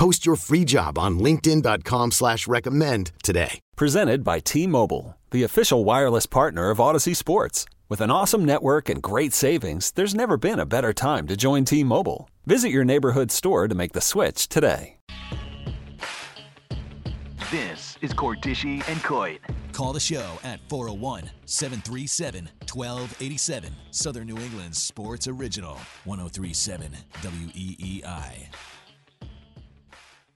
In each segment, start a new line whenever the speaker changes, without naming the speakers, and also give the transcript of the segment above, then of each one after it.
Post your free job on LinkedIn.com slash recommend today.
Presented by T Mobile, the official wireless partner of Audacy Sports. With an awesome network and great savings, there's never been a better time to join T Mobile. Visit your neighborhood store to make the switch today.
This is Cordischi and Coit.
Call the show at 401 737 1287. Southern New England Sports Original 1037 WEEI.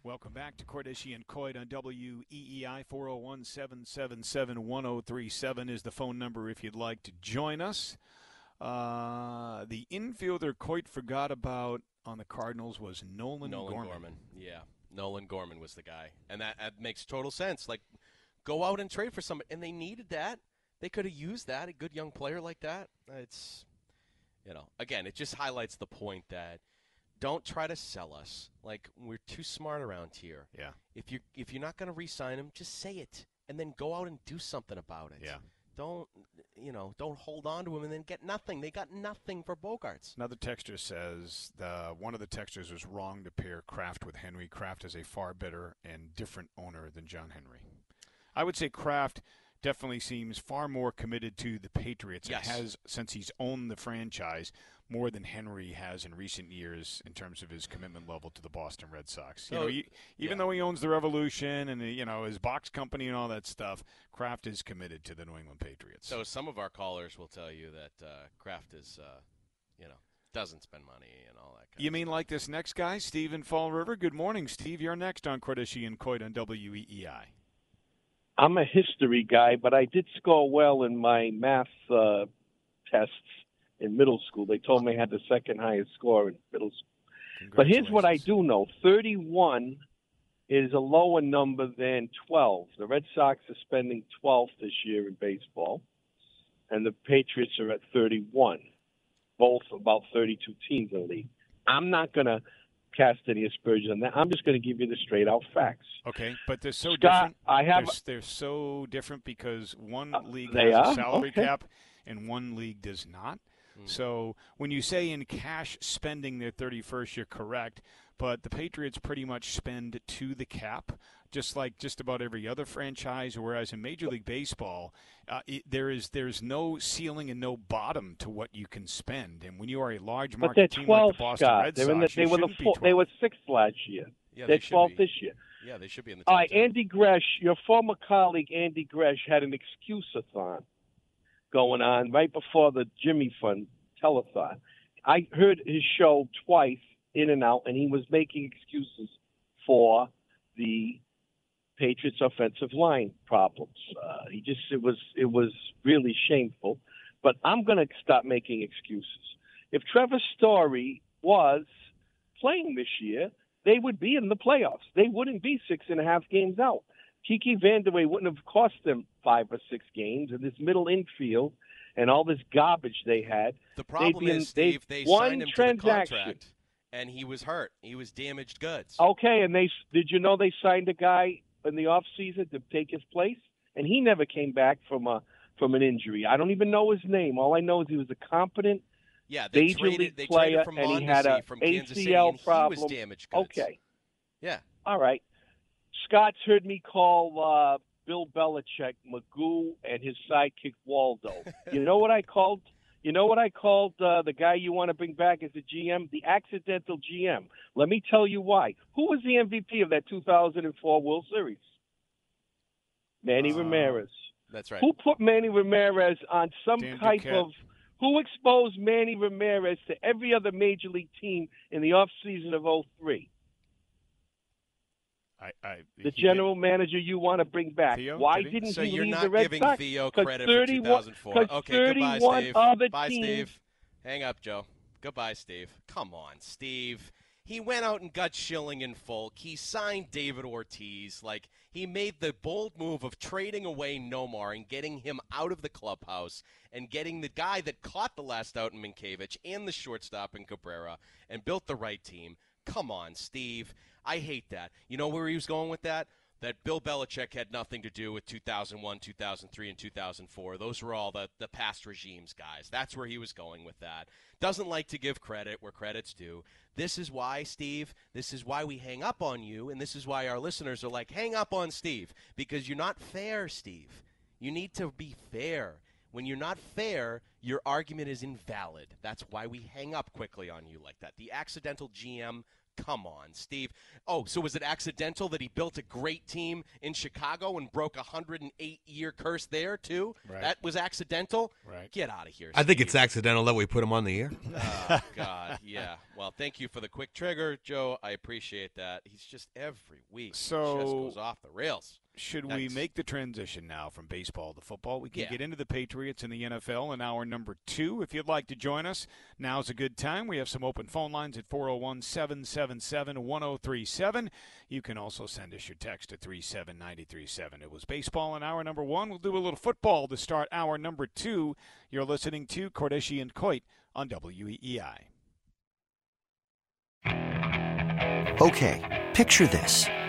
Welcome back to Cordischi and Coit on WEEI 401 777 1037 is the phone number if you'd like to join us. Uh, the infielder Coit forgot about on the Cardinals was Nolan,
Nolan
Gorman.
Gorman. Yeah, Nolan Gorman was the guy, and that, that makes total sense. Like, go out and trade for somebody, and they needed that. They could have used that. A good young player like that. It's, you know, again, it just highlights the point that don't try to sell us. Like we're too smart around here.
Yeah.
If you if you're not going to re-sign him, just say it, and then go out and do something about it.
Yeah.
Don't you know? Don't hold on to him and then get nothing. They got nothing for Bogaerts.
Another texture says the one of the textures was wrong to pair Kraft with Henry. Kraft is a far better and different owner than John Henry. I would say Kraft definitely seems far more committed to the Patriots
Yes.
and has since he's owned the franchise more than Henry has in recent years in terms of his commitment level to the Boston Red Sox. You
So-
know, he, even
yeah.
though he owns the Revolution and you know his box company and all that stuff, Kraft is committed to the New England Patriots.
So some of our callers will tell you that uh, Kraft is, uh, you know, doesn't spend money and all that. Kind
You mean like this next guy, Steve in Fall River? Good morning, Steve. You're next on Cordischi and Coit on WEEI.
I'm a history guy, but I did score well in my math uh, tests in middle school. They told me I had the second highest score in middle school. But here's what I do know 31 is a lower number than 12. The Red Sox are spending 12th this year in baseball, and the Patriots are at 31, both about 32 teams in the league. I'm not going to cast any aspersions on that. I'm just going to give you the straight out facts.
Okay, but they're so
Scott,
different.
I have-
They're, they're so different because one uh, league
they
has a salary
Okay.
cap and one league does not.
Hmm.
So when you say in cash spending their 31st, you're correct. But the Patriots pretty much spend to the cap, just like just about every other franchise. Whereas in Major League Baseball, uh, it, there is there's no ceiling and no bottom to what you can spend. And when you are a large
But
market
they're
team
12,
like the Boston
Scott.
Red
They're in the,
Sox,
they
you
were the
shouldn't be
four, they were sixth last year.
Yeah,
they're
they should
12th
be.
this year.
Yeah, they should be in the
All
top
right,
10.
Andy Gresh, your former colleague Andy Gresh had an excuse-a-thon going on right before the Jimmy Fund telethon. I heard his show twice in and out, and he was making excuses for the Patriots' offensive line problems. Uh, he just it was it was really shameful. But I'm going to stop making excuses. If Trevor Story was playing this year, they would be in the playoffs. They wouldn't be six and a half games out. Kiki Vanderway wouldn't have cost them five or six games, and this middle infield and all this garbage they had.
The problem
be in-
is, Steve, they signed him to the contract, and he was hurt. He was damaged goods.
Okay, and they did you know they signed a guy in the off season to take his place, and he never came back from a from an injury. I don't even know his name. All I know is he was a competent
Yeah, they
major
traded.
league
They
player,
traded from
and he had a
from Kansas City,
ACL problem.
he was damaged goods.
Okay,
Yeah.
all right. Scott's heard me call uh, Bill Belichick Magoo and his sidekick Waldo. you know what I called? You know what I called uh, the guy you want to bring back as a GM? The accidental GM. Let me tell you why. Who was the MVP of that 2004 World Series? Manny
Uh,
Ramirez.
That's right.
Who put Manny Ramirez on some
Dan
type
Duquette.
of who exposed Manny Ramirez to every other major league team in the offseason of 03?
I, I,
The
he
general manager you want to bring back.
Theo,
Why
did he?
didn't
So
he
you're
leave
not
the Red
giving
Sox?
Theo
'Cause
credit
31
for 2004.
'cause
Okay, goodbye, Steve.
other
Bye,
teams-
Steve. Hang up, Joe. Goodbye, Steve. Come on, Steve. he went out and got Schilling and Foulke. He signed David Ortiz. Like he made the bold move of trading away Nomar and getting him out of the clubhouse and getting the guy that caught the last out in Mientkiewicz and the shortstop in Cabrera and built the right team. Come on, Steve. I hate that. You know where he was going with that? that Bill Belichick had nothing to do with 2001, 2003, and 2004. Those were all the, the past regimes guys. That's where he was going with that. Doesn't like to give credit where credit's due. This is why, Steve, this is why we hang up on you, and this is why our listeners are like, hang up on Steve, because you're not fair, Steve. You need to be fair. When you're not fair, your argument is invalid. That's why we hang up quickly on you like that. The accidental GM Come on, Steve. Oh, so was it accidental that he built a great team in Chicago and broke a 108 year curse there, too?
Right.
That was accidental?
Right.
Get out of here.
I think it's accidental that we put him on the air.
Oh, God. Yeah. Well, thank you for the quick trigger, Joe. I appreciate that. He's just every week.
So-
he just goes off the rails.
Should we make the transition now from baseball to football? We can
Yeah.
get into the Patriots and the NFL in hour number two. If you'd like to join us, now's a good time. We have some open phone lines at 401 777 1037. You can also send us your text to 37937. It was baseball in hour number one. We'll do a little football to start hour number two. You're listening to Cordischi and Coit on WEEI.
Okay, picture this.